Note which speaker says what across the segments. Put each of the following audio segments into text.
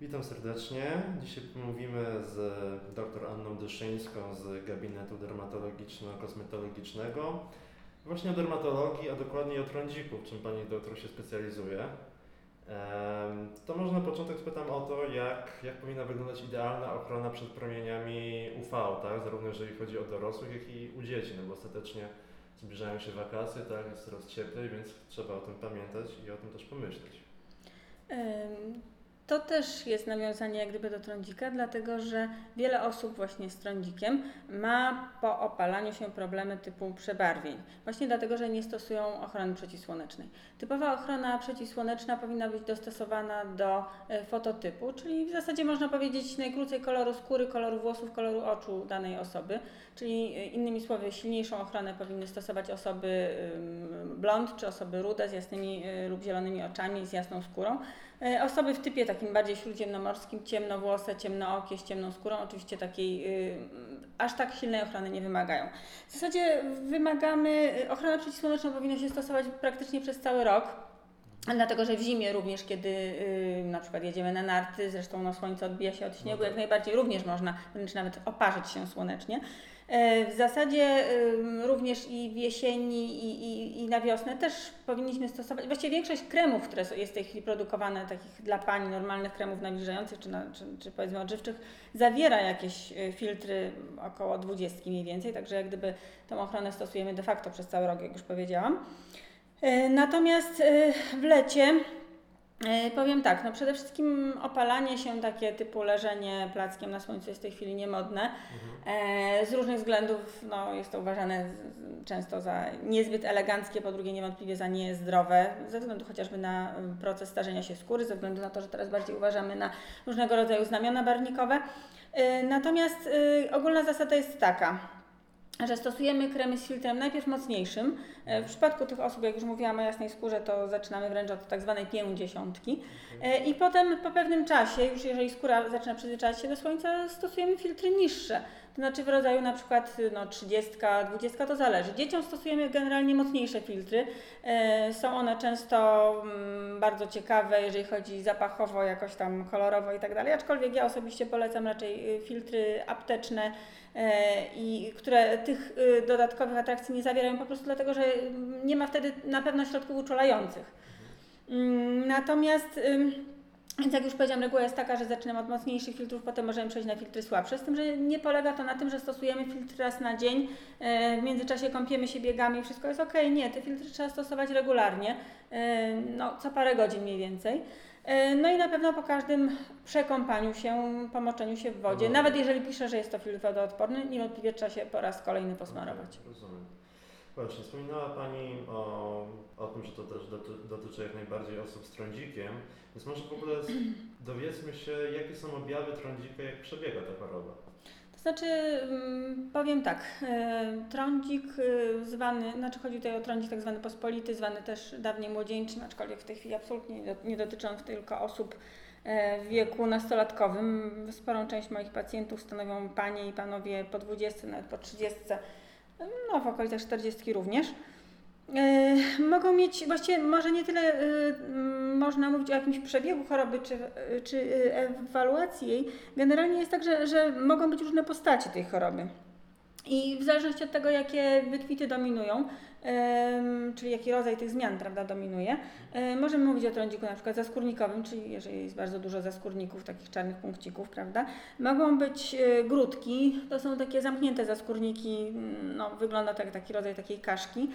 Speaker 1: Witam serdecznie. Dzisiaj mówimy z dr Anną Dyszyńską z gabinetu dermatologiczno-kosmetologicznego. Właśnie o dermatologii, a dokładniej o trądziku, w czym pani doktor się specjalizuje. To może na początek spytam o to, jak, jak powinna wyglądać idealna ochrona przed promieniami UV, tak? zarówno jeżeli chodzi o dorosłych, jak i u dzieci, no bo ostatecznie zbliżają się wakacje, tak? jest coraz cieplej, więc trzeba o tym pamiętać i o tym też pomyśleć.
Speaker 2: To też jest nawiązanie jak gdyby do trądzika, dlatego że wiele osób właśnie z trądzikiem ma po opalaniu się problemy typu przebarwień. Właśnie dlatego, że nie stosują ochrony przeciwsłonecznej. Typowa ochrona przeciwsłoneczna powinna być dostosowana do e, fototypu, czyli w zasadzie można powiedzieć najkrócej koloru skóry, koloru włosów, koloru oczu danej osoby. Czyli e, innymi słowy, silniejszą ochronę powinny stosować osoby blond czy osoby rude z jasnymi y, lub zielonymi oczami, z jasną skórą. E, Osoby w typie takim bardziej śródziemnomorskim, ciemnowłose, ciemnookie, z ciemną skórą, oczywiście takiej y, aż tak silnej ochrony nie wymagają. W zasadzie wymagamy, y, ochronę przeciwsłoneczną powinno się stosować praktycznie przez cały rok. Dlatego, że w zimie również, kiedy y, na przykład jedziemy na narty, zresztą no, słońce odbija się od śniegu,
Speaker 1: tak.
Speaker 2: jak najbardziej również można wręcz nawet oparzyć się słonecznie. E, W zasadzie również i w jesieni i, i, i na wiosnę też powinniśmy stosować, właściwie większość kremów, które jest w tej chwili produkowane, takich dla pani normalnych kremów nawilżających czy, na, czy, czy powiedzmy odżywczych, zawiera jakieś y, filtry około 20 mniej więcej, także jak gdyby tą ochronę stosujemy de facto przez cały rok, jak już powiedziałam. E, Natomiast e, w lecie powiem tak, no przede wszystkim opalanie się takie typu leżenie plackiem na słońcu jest w tej chwili niemodne. E, Z różnych względów no, jest to uważane często za niezbyt eleganckie, po drugie niewątpliwie za niezdrowe, ze względu chociażby na mm, proces starzenia się skóry, ze względu na to, że teraz bardziej uważamy na różnego rodzaju znamiona barwnikowe. E, Natomiast e, ogólna zasada jest taka, że stosujemy kremy z filtrem najpierw mocniejszym. E, W przypadku tych osób, jak już mówiłam o jasnej skórze, to zaczynamy wręcz od tak zwanej pięćdziesiątki. E, I potem po pewnym czasie, już jeżeli skóra zaczyna przyzwyczajać się do słońca, stosujemy filtry niższe. To znaczy w rodzaju na przykład no, 30, 20 to zależy. Dzieciom stosujemy generalnie mocniejsze filtry. E, Są one często mm, bardzo ciekawe, jeżeli chodzi zapachowo, jakoś tam kolorowo i tak dalej. Aczkolwiek ja osobiście polecam raczej y, filtry apteczne, e, i które tych y, dodatkowych atrakcji nie zawierają po prostu dlatego, że mm, nie ma wtedy na pewno środków uczulających. Mm, Natomiast więc jak już powiedziałam, reguła jest taka, że zaczynamy od mocniejszych filtrów, potem możemy przejść na filtry słabsze, z tym, że nie polega to na tym, że stosujemy filtr raz na dzień, e, w międzyczasie kąpiemy się biegami i wszystko jest ok. Nie, te filtry trzeba stosować regularnie, e, no, co parę godzin mniej więcej. E, No i na pewno po każdym przekąpaniu się, pomoczeniu się w wodzie,
Speaker 1: No.
Speaker 2: nawet jeżeli pisze, że jest to filtr wodoodporny, niewątpliwie trzeba się po raz kolejny posmarować.
Speaker 1: Rozumiem. Właśnie, wspominała Pani o, o tym, że to też doty, dotyczy jak najbardziej osób z trądzikiem, więc może w ogóle dowiedzmy się, jakie są objawy trądzika, jak przebiega ta choroba.
Speaker 2: To znaczy, mm, powiem tak, e, trądzik e, zwany, znaczy chodzi tutaj o trądzik tak zwany pospolity, zwany też dawniej młodzieńczym, aczkolwiek w tej chwili absolutnie nie, do- nie dotyczy on tylko osób e, w wieku nastolatkowym. Sporą część moich pacjentów stanowią panie i panowie po 20, nawet po 30, no w okolicach 40 również. E, mogą mieć, właściwie może nie tyle m, można mówić o jakimś przebiegu choroby czy, e, czy e, ewaluacji jej. Generalnie jest tak, że, że mogą być różne postacie tej choroby. I w zależności od tego, jakie wykwity dominują, czyli jaki rodzaj tych zmian prawda, dominuje, możemy mówić o trądziku na przykład zaskórnikowym, czyli jeżeli jest bardzo dużo zaskórników, takich czarnych punkcików, prawda. Mogą być e, grudki, to są takie zamknięte zaskórniki, mm, no, wygląda to jak taki rodzaj takiej kaszki.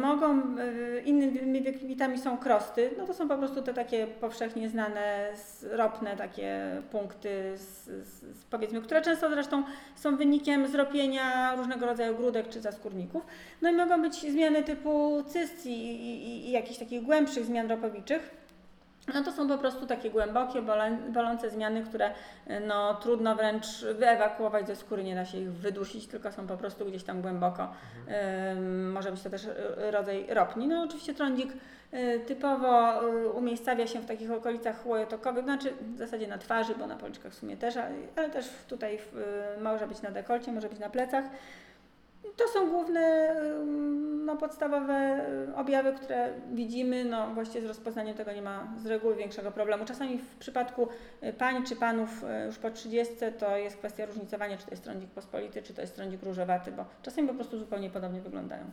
Speaker 2: Mogą, e, innymi wykwitami są krosty, no to są po prostu te takie powszechnie znane, ropne takie punkty, z, z, powiedzmy, które często zresztą są wynikiem zropienia różnego rodzaju grudek czy zaskórników. No i mogą być zmiany typu cyst i, i, i jakichś takich głębszych zmian ropowiczych. No to są po prostu takie głębokie, bolące zmiany, które no, trudno wręcz wyewakuować ze skóry, nie da się ich wydusić, tylko są po prostu gdzieś tam głęboko. Ym, może być to też y, rodzaj ropni. No oczywiście trądzik y, typowo y, umiejscawia się w takich okolicach łojotokowych, znaczy w zasadzie na twarzy, bo na policzkach w sumie też, ale, ale też tutaj w, y, może być na dekolcie, może być na plecach. To są główne no, podstawowe y, objawy, które widzimy, no właściwie z rozpoznaniem tego nie ma z reguły większego problemu. Czasami w przypadku y, pań czy panów y, już po 30 to jest kwestia różnicowania, czy to jest trądzik pospolity, czy to jest trądzik różowaty, bo czasami po prostu zupełnie podobnie wyglądają.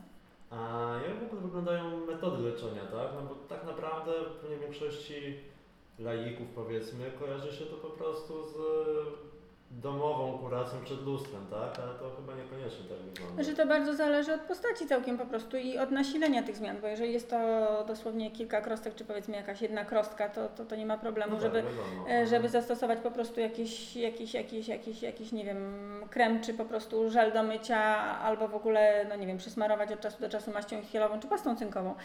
Speaker 1: A jak w ogóle wyglądają metody leczenia, tak? No bo tak naprawdę w większości laików powiedzmy kojarzy się to po prostu z domową kuracją przed lustrem, tak? Ale to chyba niekoniecznie tak wygląda.
Speaker 2: Znaczy to bardzo zależy od postaci całkiem po prostu i od nasilenia tych zmian, bo jeżeli jest to dosłownie kilka krostek, czy powiedzmy jakaś jedna krostka, to, to, to nie ma problemu,
Speaker 1: No tak,
Speaker 2: żeby,
Speaker 1: wiadomo.
Speaker 2: e, żeby zastosować po prostu jakiś, jakiś, jakiś, jakiś, jakiś, nie wiem, krem, czy po prostu żel do mycia, albo w ogóle, no nie wiem, przysmarować od czasu do czasu maścią chmielową, czy pastą cynkową.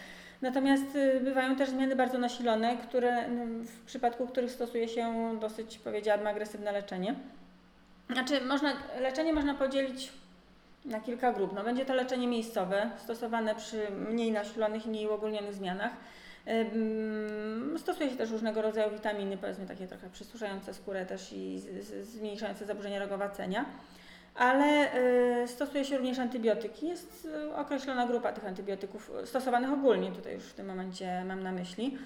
Speaker 2: Natomiast y, bywają też zmiany bardzo nasilone, które, w przypadku których stosuje się dosyć, powiedziałabym, agresywne leczenie. Znaczy, można, leczenie można podzielić na kilka grup. No, będzie to leczenie miejscowe, stosowane przy mniej nasilonych i mniej uogólnionych zmianach. Stosuje się też różnego rodzaju witaminy, powiedzmy takie trochę przysuszające skórę też i zmniejszające zaburzenia rogowacenia. Ale y, stosuje się również antybiotyki. Jest y, określona grupa tych antybiotyków y, stosowanych ogólnie, tutaj już w tym momencie mam na myśli.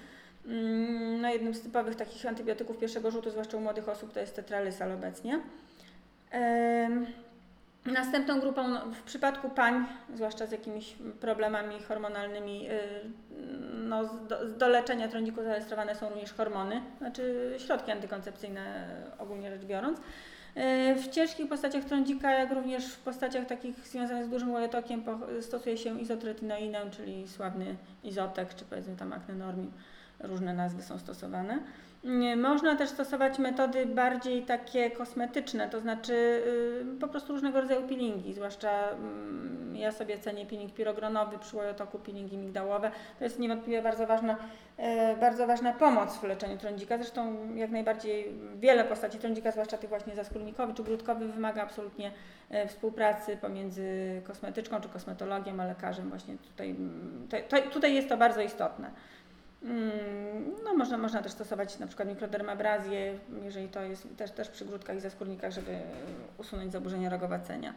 Speaker 2: Ym, No, jednym z typowych takich antybiotyków pierwszego rzutu, zwłaszcza u młodych osób, to jest tetralysal obecnie. Następną grupą, no, w przypadku pań, zwłaszcza z jakimiś problemami hormonalnymi, no, do leczenia trądziku zarejestrowane są również hormony, znaczy środki antykoncepcyjne ogólnie rzecz biorąc. Y, W ciężkich postaciach trądzika, jak również w postaciach takich związanych z dużym łojotokiem stosuje się izotretinoinę, czyli sławny izotek, czy powiedzmy tam aknenormin. Różne nazwy są stosowane. Można też stosować metody bardziej takie kosmetyczne, to znaczy y, po prostu różnego rodzaju peelingi, zwłaszcza mm, ja sobie cenię peeling pirogronowy przy łojotoku, peelingi migdałowe. To jest niewątpliwie bardzo ważna, e, bardzo ważna pomoc w leczeniu trądzika. Zresztą jak najbardziej wiele postaci trądzika, zwłaszcza tych właśnie zaskórnikowy czy grudkowy, wymaga absolutnie e, współpracy pomiędzy kosmetyczką czy kosmetologiem, a lekarzem. Właśnie tutaj, mm, tutaj jest to bardzo istotne. Mm, No, można, można też stosować na przykład mikrodermabrazję, jeżeli to jest też, też przy grudkach i zaskórnikach, żeby usunąć zaburzenia rogowacenia.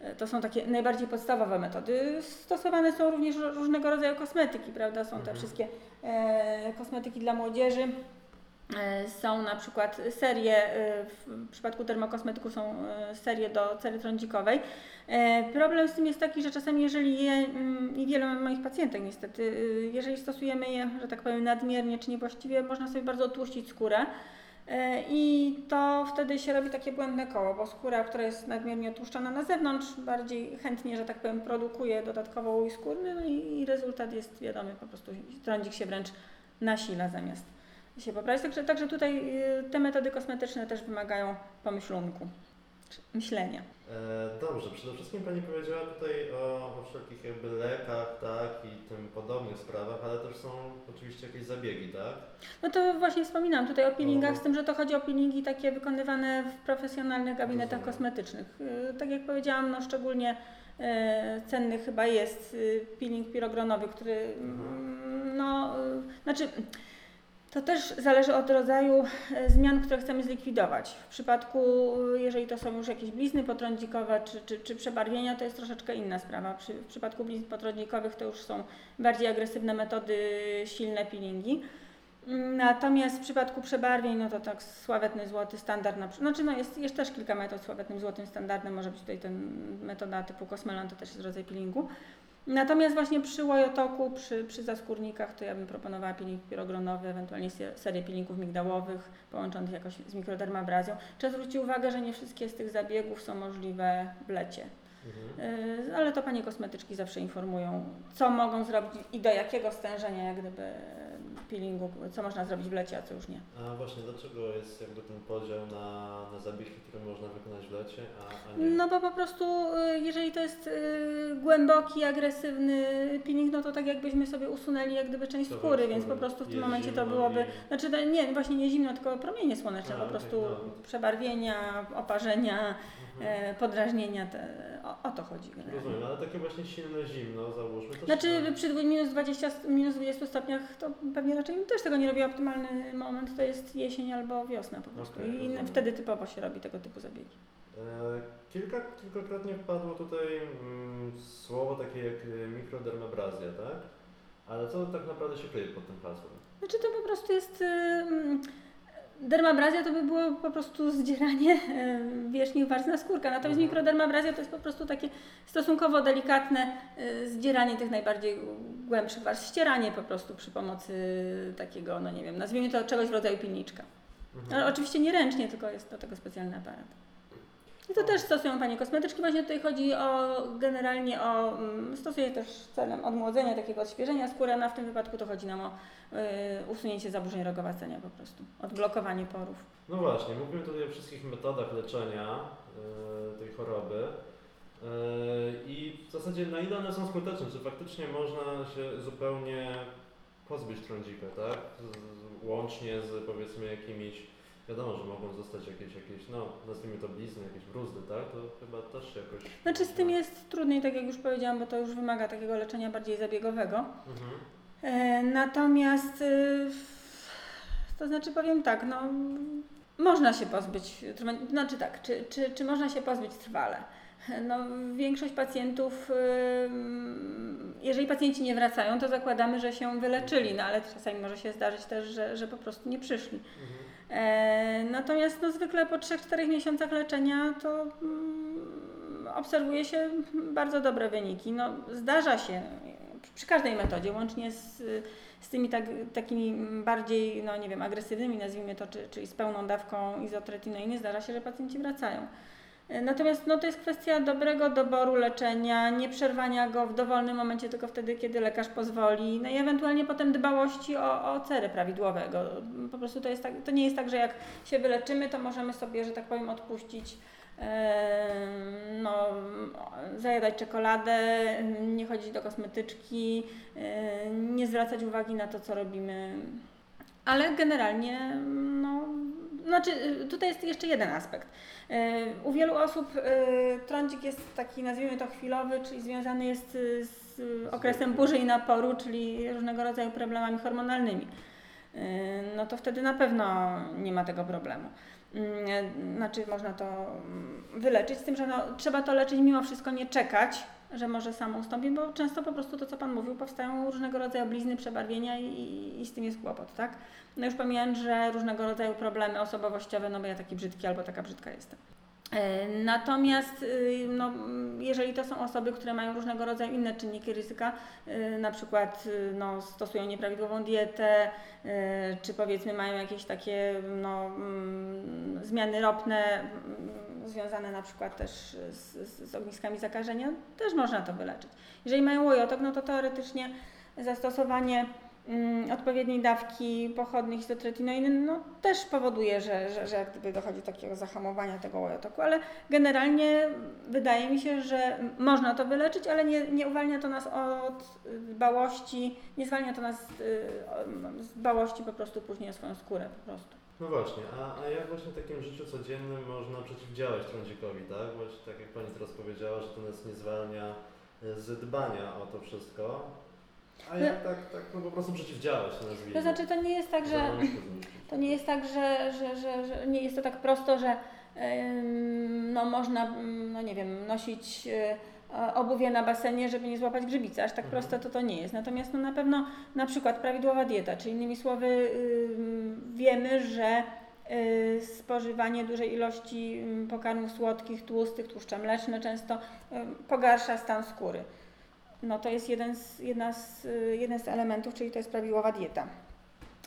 Speaker 2: E, To są takie najbardziej podstawowe metody. Stosowane są również ró- różnego rodzaju kosmetyki, prawda? Są te
Speaker 1: Mhm.
Speaker 2: wszystkie e, kosmetyki dla młodzieży. E, Są na przykład serie, e, w przypadku termokosmetyków są e, serie do cery trądzikowej. Problem z tym jest taki, że czasami jeżeli je, mm, i wiele moich pacjentek niestety, jeżeli stosujemy je, że tak powiem, nadmiernie czy niewłaściwie, można sobie bardzo otłuścić skórę. I to wtedy się robi takie błędne koło, bo skóra, która jest nadmiernie otłuszczona na zewnątrz, bardziej chętnie, że tak powiem, produkuje dodatkowo łój skórny, no i rezultat jest wiadomy, po prostu trądzik się wręcz nasila zamiast się poprawić. Także, także tutaj y, te metody kosmetyczne też wymagają pomyślunku, myślenia.
Speaker 1: E, dobrze, przede wszystkim Pani powiedziała tutaj o, o wszelkich jakby lekach, tak, i tym podobnych sprawach, ale też są oczywiście jakieś zabiegi, tak?
Speaker 2: No to właśnie wspominałam tutaj o peelingach,
Speaker 1: Mhm.
Speaker 2: z tym, że to chodzi o peelingi takie wykonywane w profesjonalnych gabinetach
Speaker 1: Rozumiem.
Speaker 2: kosmetycznych. Y, Tak jak powiedziałam, no szczególnie e, cenny chyba jest peeling pirogronowy, który mm, no, znaczy to też zależy od rodzaju e, zmian, które chcemy zlikwidować. W przypadku, y, jeżeli to są już jakieś blizny potrądzikowe czy, czy, czy przebarwienia, to jest troszeczkę inna sprawa. Przy, w przypadku blizn potrądzikowych to już są bardziej agresywne metody, silne peelingi. Natomiast w przypadku przebarwień, no to tak sławetny złoty standard, na, znaczy no jest, jest też kilka metod sławetnym złotym standardem, może być tutaj ten metoda typu Cosmelan, to też jest rodzaj peelingu. Natomiast właśnie przy łojotoku, przy, przy zaskórnikach, to ja bym proponowała peeling pirogronowy, ewentualnie se- serię peelingów migdałowych połączonych jakoś z mikrodermabrazją. Trzeba zwrócić uwagę, że nie wszystkie z tych zabiegów są możliwe w lecie.
Speaker 1: Mhm.
Speaker 2: Yy, ale to panie kosmetyczki zawsze informują, co mogą zrobić i do jakiego stężenia jak gdyby peelingu, co można zrobić w lecie, a co już nie.
Speaker 1: A właśnie, dlaczego jest jakby ten podział na, na zabiegi, które można wykonać w lecie, a, a nie?
Speaker 2: No bo po prostu y, jeżeli to jest y, głęboki, agresywny peeling, no to tak jakbyśmy sobie usunęli jak gdyby część
Speaker 1: To
Speaker 2: skóry, więc po prostu w tym momencie to byłoby,
Speaker 1: i-
Speaker 2: znaczy nie, właśnie nie zimno, tylko promienie słoneczne,
Speaker 1: A,
Speaker 2: po prostu
Speaker 1: no.
Speaker 2: przebarwienia, oparzenia,
Speaker 1: Mhm.
Speaker 2: e, podrażnienia, te, o, o to chodzi generalnie.
Speaker 1: Rozumiem, ale takie właśnie silne zimno, załóżmy. To
Speaker 2: Znaczy
Speaker 1: się-
Speaker 2: przy minus 20, st- minus 20 stopniach to pewnie raczej też tego nie robiła. Optymalny moment to jest jesień albo wiosna po prostu.
Speaker 1: Okej,
Speaker 2: I
Speaker 1: rozumiem.
Speaker 2: wtedy typowo się robi tego typu zabiegi.
Speaker 1: Kilka, kilkakrotnie wpadło tutaj mm, słowo takie jak e, mikrodermabrazja, tak? Ale co tak naprawdę się kryje pod tym hasłem?
Speaker 2: Znaczy to po prostu jest... Yy, dermabrazja to by było po prostu zdzieranie wierzchnich warstw na skórka, natomiast
Speaker 1: Mhm.
Speaker 2: mikrodermabrazja to jest po prostu takie stosunkowo delikatne yy, zdzieranie tych najbardziej głębszych warstw, ścieranie po prostu przy pomocy takiego, no nie wiem, nazwijmy to czegoś w rodzaju pilniczka.
Speaker 1: Mhm.
Speaker 2: Oczywiście nie ręcznie, tylko jest do tego specjalny aparat. I to też stosują Panie kosmetyczki. Właśnie tutaj chodzi o generalnie o, mm, stosuje też celem odmłodzenia, takiego odświeżenia skóry, a w tym wypadku to chodzi nam o y, usunięcie zaburzeń rogowacenia po prostu, odblokowanie porów.
Speaker 1: No właśnie, mówimy tutaj o wszystkich metodach leczenia e, tej choroby. E, I w zasadzie na ile one są skuteczne? Czy faktycznie można się zupełnie pozbyć trądzika, tak? Z, łącznie z powiedzmy jakimiś, wiadomo, że mogą zostać jakieś, jakieś no nazwijmy to blizny, jakieś bruzdy, tak? To chyba też jakoś...
Speaker 2: Znaczy z tym jest trudniej, tak jak już powiedziałam, bo to już wymaga takiego leczenia bardziej zabiegowego.
Speaker 1: Mhm.
Speaker 2: E, Natomiast, y, to znaczy powiem tak, no, można się pozbyć, znaczy tak, czy, czy, czy można się pozbyć trwale? No, większość pacjentów, ym, jeżeli pacjenci nie wracają, to zakładamy, że się wyleczyli, no ale czasami może się zdarzyć też, że, że po prostu nie przyszli.
Speaker 1: Mhm.
Speaker 2: E, natomiast no, zwykle po 3-4 miesiącach leczenia to mm, obserwuje się bardzo dobre wyniki. No, zdarza się przy każdej metodzie, łącznie z, z tymi tak, takimi bardziej, no nie wiem, agresywnymi, nazwijmy to, czy, czyli z pełną dawką izotretinoiny, zdarza się, że pacjenci wracają. E, Natomiast no, to jest kwestia dobrego doboru leczenia, nie przerwania go w dowolnym momencie, tylko wtedy, kiedy lekarz pozwoli, no i ewentualnie potem dbałości o, o cery prawidłowego. Po prostu to, jest tak, to nie jest tak, że jak się wyleczymy, to możemy sobie, że tak powiem, odpuścić, em, no, zajadać czekoladę, nie chodzić do kosmetyczki, em, nie zwracać uwagi na to, co robimy. Ale generalnie, no, znaczy, y, tutaj jest jeszcze jeden aspekt. Y, U wielu osób y, trądzik jest taki, nazwijmy to chwilowy, czyli związany jest z okresem burzy i naporu, czyli różnego rodzaju problemami hormonalnymi. No to wtedy na pewno nie ma tego problemu. Znaczy, można to mm, wyleczyć, z tym, że no, trzeba to leczyć mimo wszystko, nie czekać, że może samo ustąpi, bo często po prostu to, co Pan mówił, powstają różnego rodzaju blizny, przebarwienia i, i, z tym jest kłopot, tak? No już pomijając, że różnego rodzaju problemy osobowościowe, no bo ja taki brzydki albo taka brzydka jestem. E, Natomiast y, no, jeżeli to są osoby, które mają różnego rodzaju inne czynniki ryzyka, y, na przykład y, no, stosują nieprawidłową dietę, czy powiedzmy mają jakieś takie no, mm, zmiany ropne związane na przykład też z, z, z ogniskami zakażenia, też można to wyleczyć. Jeżeli mają łojotok, no to teoretycznie zastosowanie mm, odpowiedniej dawki pochodnych izotretinoiny no, też powoduje, że, że, że gdyby dochodzi do takiego zahamowania tego łojotoku, ale generalnie wydaje mi się, że można to wyleczyć, ale nie, nie uwalnia to nas od dbałości, nie zwalnia to nas y, z dbałości po prostu później o swoją skórę po prostu.
Speaker 1: No właśnie, a, a jak właśnie w takim życiu codziennym można przeciwdziałać trądzikowi, tak? Właśnie tak jak Pani teraz powiedziała, że to nas nie zwalnia e, z dbania o to wszystko. A jak tak, tak no po prostu przeciwdziałać, to.
Speaker 2: To znaczy to nie jest tak, że. To nie jest tak, że, że, że, że nie jest to tak prosto, że ym, no, można, ym, no nie wiem, nosić y, e, obuwie na basenie, żeby nie złapać grzybicy. Aż tak
Speaker 1: Mhm.
Speaker 2: proste to to nie jest. Natomiast no, na pewno na przykład prawidłowa dieta, czyli innymi słowy ym, wiemy, że y, spożywanie dużej ilości ym, pokarmów słodkich, tłustych, tłuszcze mleczne często ym, pogarsza stan skóry. No to jest jeden z, jedna z, y, jeden z elementów, czyli to jest prawidłowa dieta.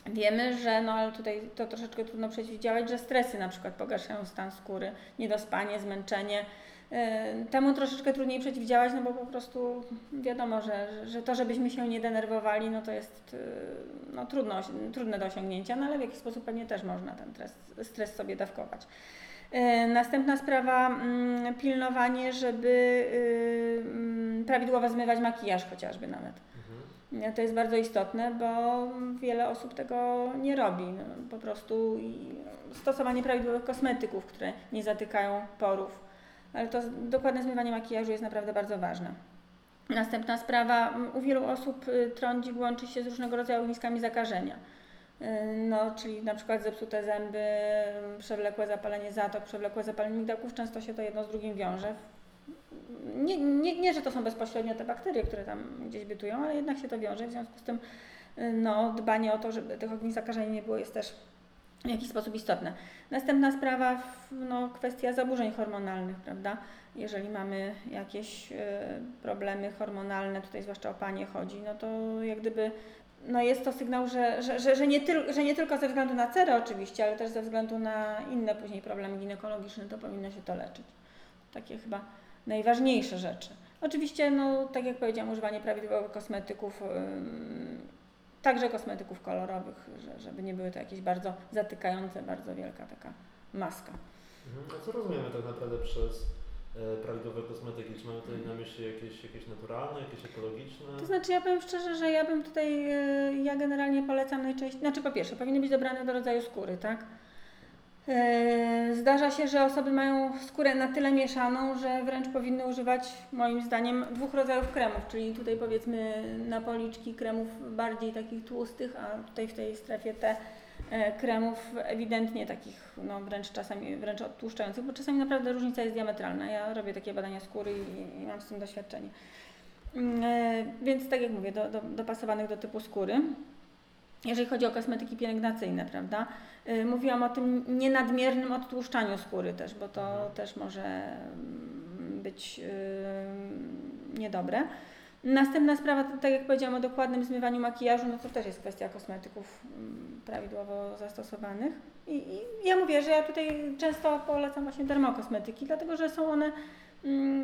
Speaker 2: Wiemy, że, no ale tutaj to troszeczkę trudno przeciwdziałać, że stresy na przykład pogarszają stan skóry, niedospanie, zmęczenie. Yy, Temu troszeczkę trudniej przeciwdziałać, no bo po prostu wiadomo, że, że to, żebyśmy się nie denerwowali, no to jest yy, no, trudno, trudne do osiągnięcia, no ale w jakiś sposób pewnie też można ten stres, stres sobie dawkować. Yy, Następna sprawa, mm, pilnowanie, żeby yy, mm, prawidłowo zmywać makijaż chociażby nawet.
Speaker 1: Mhm.
Speaker 2: To jest bardzo istotne, bo wiele osób tego nie robi. No, po prostu stosowanie prawidłowych kosmetyków, które nie zatykają porów. Ale to dokładne zmywanie makijażu jest naprawdę bardzo ważne. Następna sprawa, u wielu osób y, trądzik łączy się z różnego rodzaju ogniskami zakażenia. y, no, czyli na przykład zepsute zęby, przewlekłe zapalenie zatok, przewlekłe zapalenie migdałków, często się to jedno z drugim wiąże. Nie, nie, nie, że to są bezpośrednio te bakterie, które tam gdzieś bytują, ale jednak się to wiąże, w związku z tym y, no, dbanie o to, żeby tych ognisk zakażenia nie było jest też w jakiś sposób istotne. Następna sprawa, no, kwestia zaburzeń hormonalnych, prawda? Jeżeli mamy jakieś y, problemy hormonalne, tutaj zwłaszcza o panie chodzi, no to jak gdyby no jest to sygnał, że, że, że, że, nie tyl, że nie tylko ze względu na cerę oczywiście, ale też ze względu na inne później problemy ginekologiczne, to powinno się to leczyć. Takie chyba najważniejsze rzeczy. Oczywiście, no, tak jak powiedziałam, używanie prawidłowych kosmetyków, także kosmetyków kolorowych, że, żeby nie były to jakieś bardzo zatykające, bardzo wielka taka maska.
Speaker 1: Mhm. A co rozumiemy tak naprawdę przez e, prawidłowe kosmetyki? Czy mamy tutaj na myśli jakieś, jakieś naturalne, jakieś ekologiczne?
Speaker 2: To znaczy, ja powiem szczerze, że ja bym tutaj, y, ja generalnie polecam najczęściej, znaczy po pierwsze, powinny być dobrane do rodzaju skóry, tak? Y, Zdarza się, że osoby mają skórę na tyle mieszaną, że wręcz powinny używać, moim zdaniem, dwóch rodzajów kremów, czyli tutaj powiedzmy na policzki kremów bardziej takich tłustych, a tutaj w tej strefie te e, kremów ewidentnie takich, no wręcz czasami wręcz odtłuszczających, bo czasami naprawdę różnica jest diametralna. Ja robię takie badania skóry i, i mam z tym doświadczenie. Mm, e, Więc tak jak mówię, do, do, dopasowanych do typu skóry. Jeżeli chodzi o kosmetyki pielęgnacyjne, prawda? Y, Mówiłam o tym nienadmiernym odtłuszczaniu skóry też, bo to
Speaker 1: Mhm.
Speaker 2: też może mm, być y, niedobre. Następna sprawa, tak jak powiedziałam o dokładnym zmywaniu makijażu, no to też jest kwestia kosmetyków mm, prawidłowo zastosowanych. I, I ja mówię, że ja tutaj często polecam właśnie dermokosmetyki, dlatego że są one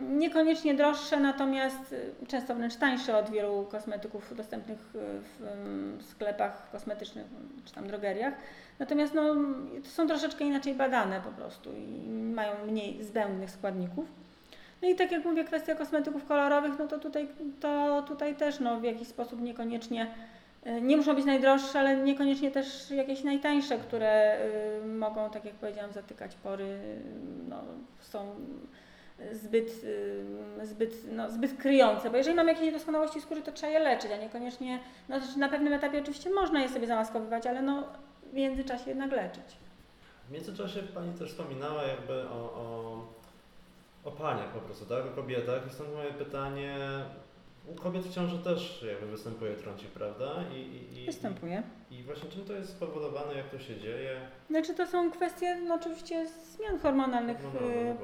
Speaker 2: Niekoniecznie droższe, natomiast y, często wręcz tańsze od wielu kosmetyków dostępnych y, w ym, sklepach kosmetycznych czy tam drogeriach. Natomiast no, to są troszeczkę inaczej badane po prostu i mają mniej zbędnych składników. No i tak jak mówię, kwestia kosmetyków kolorowych, no to tutaj, to tutaj też no, w jakiś sposób niekoniecznie, y, nie muszą być najdroższe, ale niekoniecznie też jakieś najtańsze, które mogą, tak jak powiedziałam, zatykać pory, no, są zbyt, zbyt, no, zbyt kryjące, bo jeżeli mamy jakieś niedoskonałości skóry, to trzeba je leczyć, a niekoniecznie, no, na pewnym etapie oczywiście można je sobie zamaskowywać, ale no, w międzyczasie jednak leczyć.
Speaker 1: W międzyczasie Pani też wspominała jakby o, o, o paniach po prostu, tak? O kobietach i stąd moje pytanie, u kobiet w ciąży też jakby występuje trądzik, prawda? I, i, i,
Speaker 2: Występuje.
Speaker 1: I właśnie czym to jest spowodowane, jak to się dzieje?
Speaker 2: Znaczy to są kwestie no, oczywiście zmian hormonalnych y,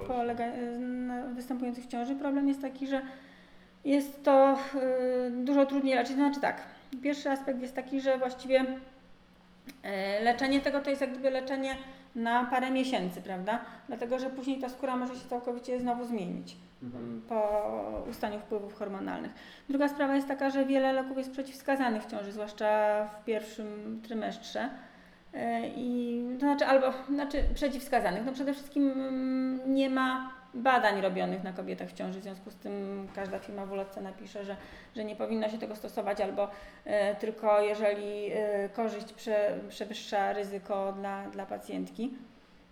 Speaker 1: no
Speaker 2: y, na- występujących w ciąży. Problem jest taki, że jest to y, dużo trudniej leczyć. Znaczy tak, pierwszy aspekt jest taki, że właściwie y, leczenie tego to jest jak gdyby leczenie na parę miesięcy, prawda? Dlatego, że później ta skóra może się całkowicie znowu zmienić mm, po ustaniu wpływów hormonalnych. Druga sprawa jest taka, że wiele leków jest przeciwwskazanych w ciąży, zwłaszcza w pierwszym trymestrze. E, I to znaczy, albo znaczy przeciwwskazanych. No przede wszystkim mm, nie ma badań robionych na kobietach w ciąży, w związku z tym każda firma w ulotce napisze, że, że nie powinno się tego stosować, albo e, tylko jeżeli e, korzyść prze, przewyższa ryzyko dla, dla pacjentki.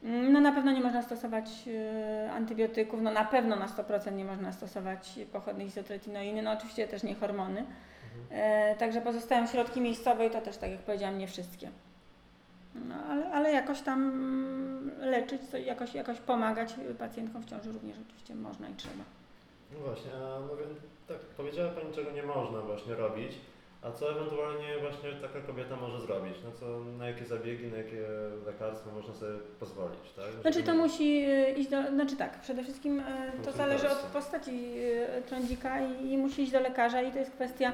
Speaker 2: Mm, No na pewno nie można stosować e, antybiotyków, no na pewno na 100% nie można stosować pochodnych izotretinoiny, no oczywiście też nie hormony. E, Także pozostają środki miejscowe i to też, tak jak powiedziałam, nie wszystkie. No, ale, ale jakoś tam mm, leczyć, jakoś, jakoś pomagać pacjentkom w ciąży również oczywiście można i trzeba.
Speaker 1: No właśnie, a więc tak, powiedziała Pani, czego nie można właśnie robić, a co ewentualnie właśnie taka kobieta może zrobić? No co, na jakie zabiegi, na jakie lekarstwa można sobie pozwolić, tak?
Speaker 2: Znaczy to musi y, iść do, znaczy tak, przede wszystkim y, to zależy od postaci trądzika i, i musi iść do lekarza i to jest kwestia,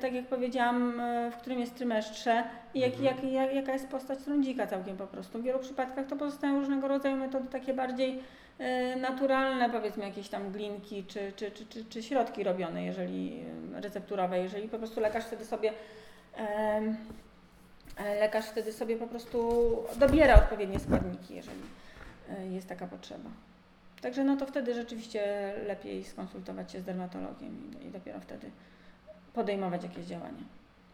Speaker 2: tak jak powiedziałam, w którym jest trymestrze i jak,
Speaker 1: Mhm.
Speaker 2: jak, jak, jaka jest postać trądzika całkiem po prostu. W wielu przypadkach to pozostają różnego rodzaju metody takie bardziej naturalne, powiedzmy jakieś tam glinki czy, czy, czy, czy, czy środki robione, jeżeli y, recepturowe, jeżeli po prostu lekarz wtedy sobie lekarz wtedy sobie po prostu dobiera odpowiednie składniki, jeżeli e, jest taka potrzeba. Także no to wtedy rzeczywiście lepiej skonsultować się z dermatologiem i, i dopiero wtedy podejmować jakieś działania.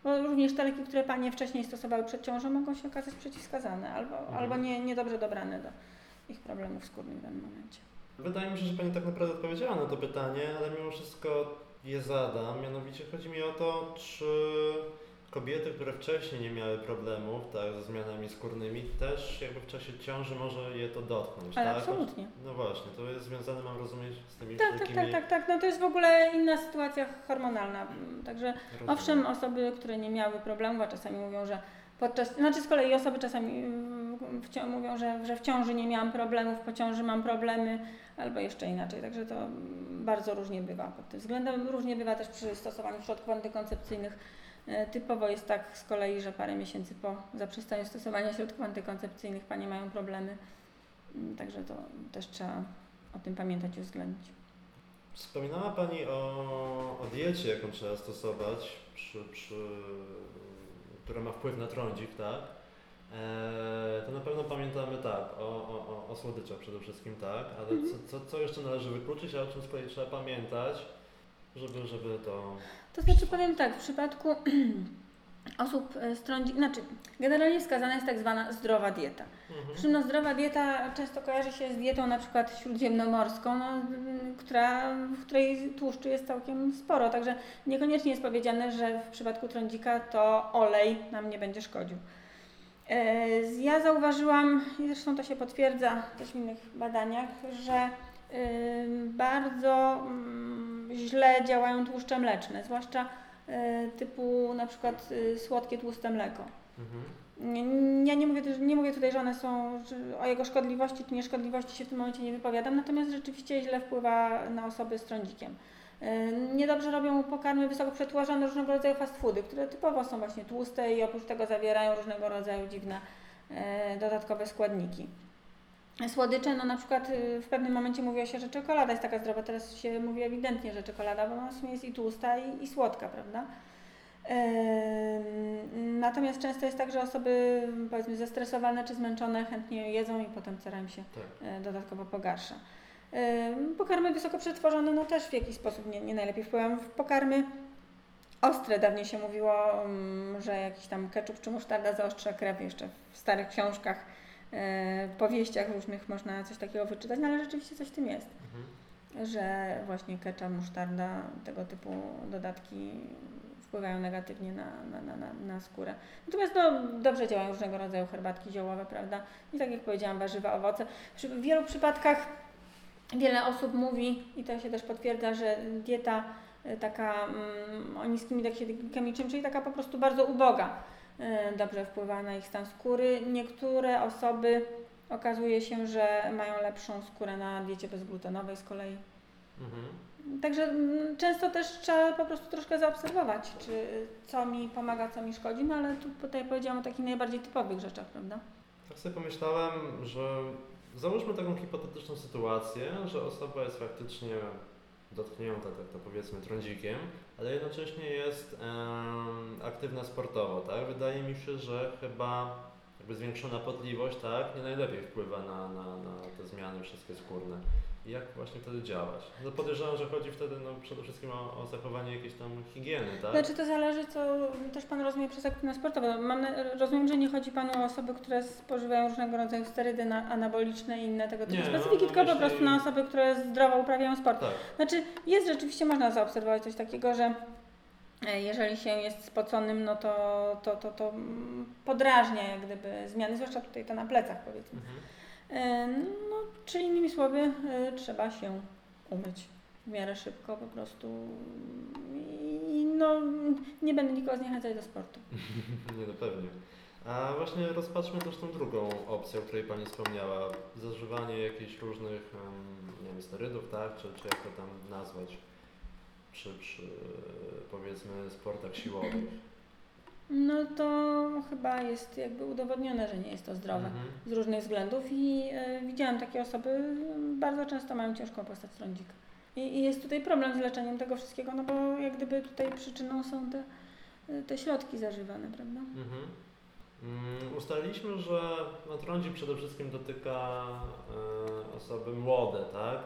Speaker 2: Bo również te leki, które Panie wcześniej stosowały przed ciążą mogą się okazać przeciwwskazane albo,
Speaker 1: Mhm.
Speaker 2: albo nie, niedobrze dobrane do ich problemów skórnych w danym momencie.
Speaker 1: Wydaje mi się, że Pani tak naprawdę odpowiedziała na to pytanie, ale mimo wszystko je zadam. Mianowicie chodzi mi o to, czy kobiety, które wcześniej nie miały problemów tak, ze zmianami skórnymi, też jakby w czasie ciąży może je to dotknąć,
Speaker 2: Ale
Speaker 1: tak?
Speaker 2: absolutnie.
Speaker 1: No właśnie, to jest związane, mam rozumieć, z tymi
Speaker 2: Tak, tak,
Speaker 1: wszelkimi...
Speaker 2: tak, tak, tak. No to jest w ogóle inna sytuacja hormonalna. Także
Speaker 1: Rozumiem.
Speaker 2: owszem, osoby, które nie miały problemów, a czasami mówią, że podczas, znaczy z kolei osoby czasami w cią- mówią, że, że w ciąży nie miałam problemów, po ciąży mam problemy, albo jeszcze inaczej. Także to bardzo różnie bywa pod tym względem. Różnie bywa też przy stosowaniu środków antykoncepcyjnych. E, Typowo jest tak z kolei, że parę miesięcy po zaprzestaniu stosowania środków antykoncepcyjnych panie mają problemy. Mm, Także to też trzeba o tym pamiętać i uwzględnić.
Speaker 1: Wspominała Pani o, o diecie, jaką trzeba stosować, przy, przy, która ma wpływ na trądzik, tak? Eee, to na pewno pamiętamy tak, o, o, o, słodyczach przede wszystkim, tak? Ale
Speaker 2: Mhm.
Speaker 1: co, co, co jeszcze należy wykluczyć, a o czym z kolei trzeba pamiętać, żeby, żeby to...
Speaker 2: To znaczy powiem tak, w przypadku osób e, z trądzik, znaczy generalnie wskazana jest tak zwana zdrowa dieta.
Speaker 1: Mhm.
Speaker 2: Przy czym no, zdrowa dieta często kojarzy się z dietą na przykład śródziemnomorską, no, która, w której tłuszczu jest całkiem sporo, także niekoniecznie jest powiedziane, że w przypadku trądzika to olej nam nie będzie szkodził. E, Ja zauważyłam, i zresztą to się potwierdza też w innych badaniach, że y, bardzo mm, źle działają tłuszcze mleczne, zwłaszcza y, typu na przykład y, słodkie tłuste mleko.
Speaker 1: Mhm.
Speaker 2: Ja nie mówię, nie mówię tutaj, że one są, że o jego szkodliwości czy nieszkodliwości się w tym momencie nie wypowiadam, natomiast rzeczywiście źle wpływa na osoby z trądzikiem. Yy, Niedobrze robią pokarmy wysoko przetworzone, różnego rodzaju fast foody, które typowo są właśnie tłuste i oprócz tego zawierają różnego rodzaju dziwne yy, dodatkowe składniki. Słodycze, no na przykład yy, w pewnym momencie mówiło się, że czekolada jest taka zdrowa, teraz się mówi ewidentnie, że czekolada, bo ona w sumie jest i tłusta i, i słodka, prawda? Natomiast często jest tak, że osoby powiedzmy zestresowane czy zmęczone chętnie jedzą i potem cera im się
Speaker 1: Tak.
Speaker 2: e, dodatkowo pogarsza. Pokarmy wysoko przetworzone no też w jakiś sposób nie, nie najlepiej wpływają. Pokarmy ostre dawniej się mówiło, że jakiś tam ketchup czy musztarda zaostrza krew jeszcze w starych książkach, e, powieściach różnych można coś takiego wyczytać, no ale rzeczywiście coś w tym jest
Speaker 1: Mhm.
Speaker 2: że właśnie ketchup, musztarda, tego typu dodatki wpływają negatywnie na, na, na, na, na skórę. Natomiast no, dobrze działają różnego rodzaju herbatki ziołowe, prawda? I tak jak powiedziałam, warzywa, owoce. W wielu przypadkach wiele osób mówi, i to się też potwierdza, że dieta y, taka mm, o niskim indeksie chemicznym, czyli taka po prostu bardzo uboga, y, dobrze wpływa na ich stan skóry. Niektóre osoby okazuje się, że mają lepszą skórę na diecie bezglutenowej z kolei.
Speaker 1: Mhm.
Speaker 2: Także mm, często też trzeba po prostu troszkę zaobserwować, czy co mi pomaga, co mi szkodzi, no ale tu tutaj powiedziałam o takich najbardziej typowych rzeczach, prawda?
Speaker 1: Tak sobie pomyślałem, że załóżmy taką hipotetyczną sytuację, że osoba jest faktycznie dotknięta, tak to powiedzmy, trądzikiem, ale jednocześnie jest aktywna sportowo, tak? Wydaje mi się, że chyba jakby zwiększona potliwość, tak, nie najlepiej wpływa na, na, na te zmiany wszystkie skórne. Jak właśnie wtedy działać? No podejrzewam, że chodzi wtedy no, przede wszystkim o, o zachowanie jakiejś tam higieny, tak?
Speaker 2: Znaczy to zależy, co też Pan rozumie przez aktywność sportową. Mam, rozumiem, że nie chodzi Panu o osoby, które spożywają różnego rodzaju sterydy na, anaboliczne i inne tego typu
Speaker 1: Nie, no,
Speaker 2: specyfiki,
Speaker 1: no
Speaker 2: tylko po
Speaker 1: myślę-
Speaker 2: prostu na osoby, które zdrowo uprawiają sport.
Speaker 1: Tak.
Speaker 2: Znaczy, jest rzeczywiście, można zaobserwować coś takiego, że e, jeżeli się jest spoconym, no to, to, to, to mm, podrażnia jak gdyby zmiany, zwłaszcza tutaj to na plecach powiedzmy.
Speaker 1: Mhm.
Speaker 2: E, No, czyli innymi słowy, e, trzeba się umyć w miarę szybko po prostu i no, nie będę nikogo zniechęcać do sportu.
Speaker 1: Nie, no pewnie. A właśnie rozpatrzmy też tą drugą opcję, o której Pani wspomniała. Zażywanie jakichś różnych, nie wiem, sterydów, tak? Czy, czy jak to tam nazwać? Przy, przy powiedzmy sportach siłowych.
Speaker 2: No to chyba jest jakby udowodnione, że nie jest to zdrowe
Speaker 1: Mhm.
Speaker 2: z różnych względów i e, widziałam takie osoby, bardzo często mają ciężką postać trądzika. I, I jest tutaj problem z leczeniem tego wszystkiego, no bo jak gdyby tutaj przyczyną są te, te środki zażywane, prawda?
Speaker 1: Mhm. Mm, Ustaliliśmy, że no, trądzik przede wszystkim dotyka e, osoby młode, tak?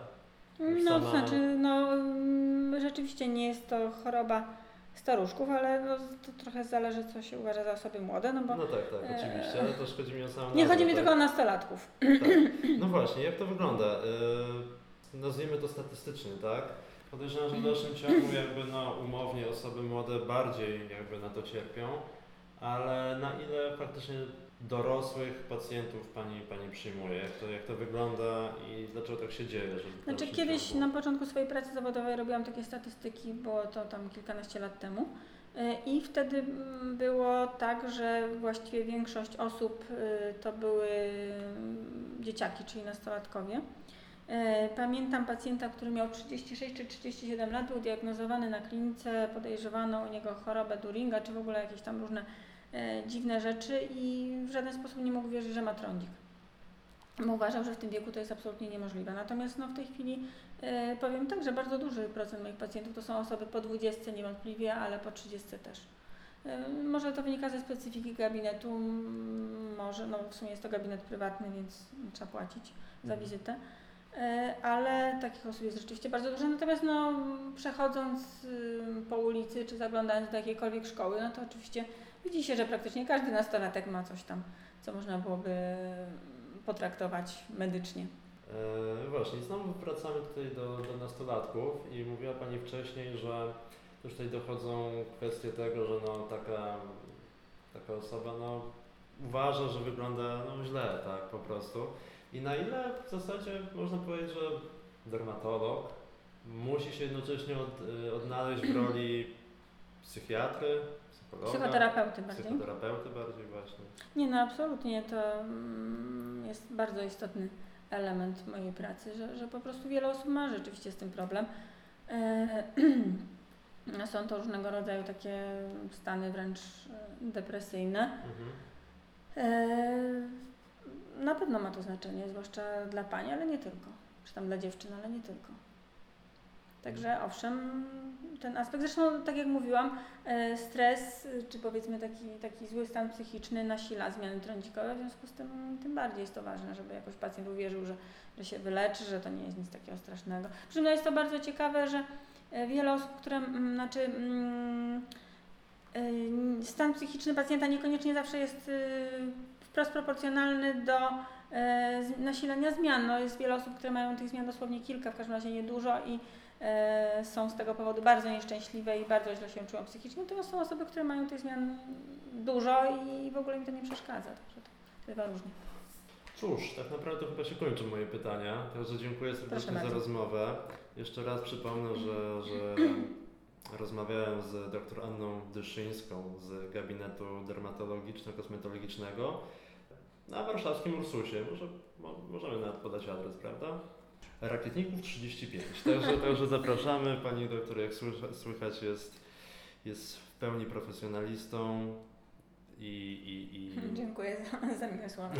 Speaker 1: Już
Speaker 2: No, to
Speaker 1: sama-
Speaker 2: znaczy, no mm, rzeczywiście nie jest to choroba staruszków, ale no, to trochę zależy, co się uważa za osoby młode, no bo
Speaker 1: No tak, tak,
Speaker 2: e,
Speaker 1: oczywiście, ale też chodzi mi o samą
Speaker 2: nie
Speaker 1: nazwę,
Speaker 2: chodzi mi
Speaker 1: tak?
Speaker 2: tylko o nastolatków.
Speaker 1: Tak. No właśnie, jak to wygląda? Yy, nazwijmy to statystycznie, tak? Podejrzewam, że w dalszym ciągu jakby no umownie osoby młode bardziej jakby na to cierpią, ale na ile faktycznie dorosłych pacjentów Pani, pani przyjmuje? Jak to, jak to wygląda i dlaczego tak się dzieje? Że
Speaker 2: Znaczy kiedyś na początku swojej pracy zawodowej robiłam takie statystyki, było to tam kilkanaście lat temu. Y, I wtedy mm, było tak, że właściwie większość osób y, to były mm, dzieciaki, czyli nastolatkowie. Y, Pamiętam pacjenta, który miał 36 czy 37 lat, był diagnozowany na klinice, podejrzewano u niego chorobę Duringa, czy w ogóle jakieś tam różne e, dziwne rzeczy i w żaden sposób nie mógł wierzyć, że ma trądzik. Bo uważał, że w tym wieku to jest absolutnie niemożliwe. Natomiast no, w tej chwili e, powiem tak, że bardzo duży procent moich pacjentów to są osoby po 20 niewątpliwie, ale po 30 też. E, może to wynika ze specyfiki gabinetu, może, no w sumie jest to gabinet prywatny, więc trzeba płacić za
Speaker 1: Mhm.
Speaker 2: wizytę. E, Ale takich osób jest rzeczywiście bardzo dużo. Natomiast no, przechodząc po ulicy czy zaglądając do jakiejkolwiek szkoły, no to oczywiście widzi się, że praktycznie każdy nastolatek ma coś tam, co można byłoby potraktować medycznie.
Speaker 1: E, właśnie, znowu wracamy tutaj do, do nastolatków i mówiła Pani wcześniej, że już tutaj dochodzą kwestie tego, że no, taka, taka osoba no, uważa, że wygląda no, źle, tak po prostu. I na ile w zasadzie można powiedzieć, że dermatolog musi się jednocześnie od, y, odnaleźć w roli psychiatry, psychologa,
Speaker 2: Psychoterapeuty bardziej.
Speaker 1: psychoterapeuty bardziej właśnie.
Speaker 2: Nie, no absolutnie to mm, jest bardzo istotny element mojej pracy, że, że po prostu wiele osób ma rzeczywiście z tym problem. E, Są to różnego rodzaju takie stany wręcz e, depresyjne.
Speaker 1: Mhm.
Speaker 2: E, Na pewno ma to znaczenie, zwłaszcza dla pań, ale nie tylko. Czy tam dla dziewczyn, ale nie tylko. Także owszem, ten aspekt. Zresztą, tak jak mówiłam, e, stres, y, czy powiedzmy taki, taki zły stan psychiczny nasila zmiany trądzikowe, w związku z tym tym bardziej jest to ważne, żeby jakoś pacjent uwierzył, że, że się wyleczy, że to nie jest nic takiego strasznego. Przy czym jest to bardzo ciekawe, że e, wiele osób, które, znaczy, mm, stan psychiczny pacjenta niekoniecznie zawsze jest wprost proporcjonalny do e, nasilenia zmian. No, jest wiele osób, które mają tych zmian dosłownie kilka, w każdym razie niedużo i e, są z tego powodu bardzo nieszczęśliwe i bardzo źle się czują psychicznie. Natomiast są osoby, które mają tych zmian dużo i w ogóle im to nie przeszkadza. Także to bywa różnie.
Speaker 1: Cóż, tak naprawdę to chyba się kończą moje pytania, także dziękuję serdecznie za rozmowę. Jeszcze raz przypomnę, że, że rozmawiałem z dr Anną Dyszyńską z gabinetu dermatologiczno-kosmetologicznego na warszawskim Ursusie. Może, mo, możemy nawet podać adres, prawda? Rakietników 35. Także, także zapraszamy. Pani doktor, jak słycha- słychać, jest, jest w pełni profesjonalistą i, i, i
Speaker 2: Dziękuję za, za miłe słowa.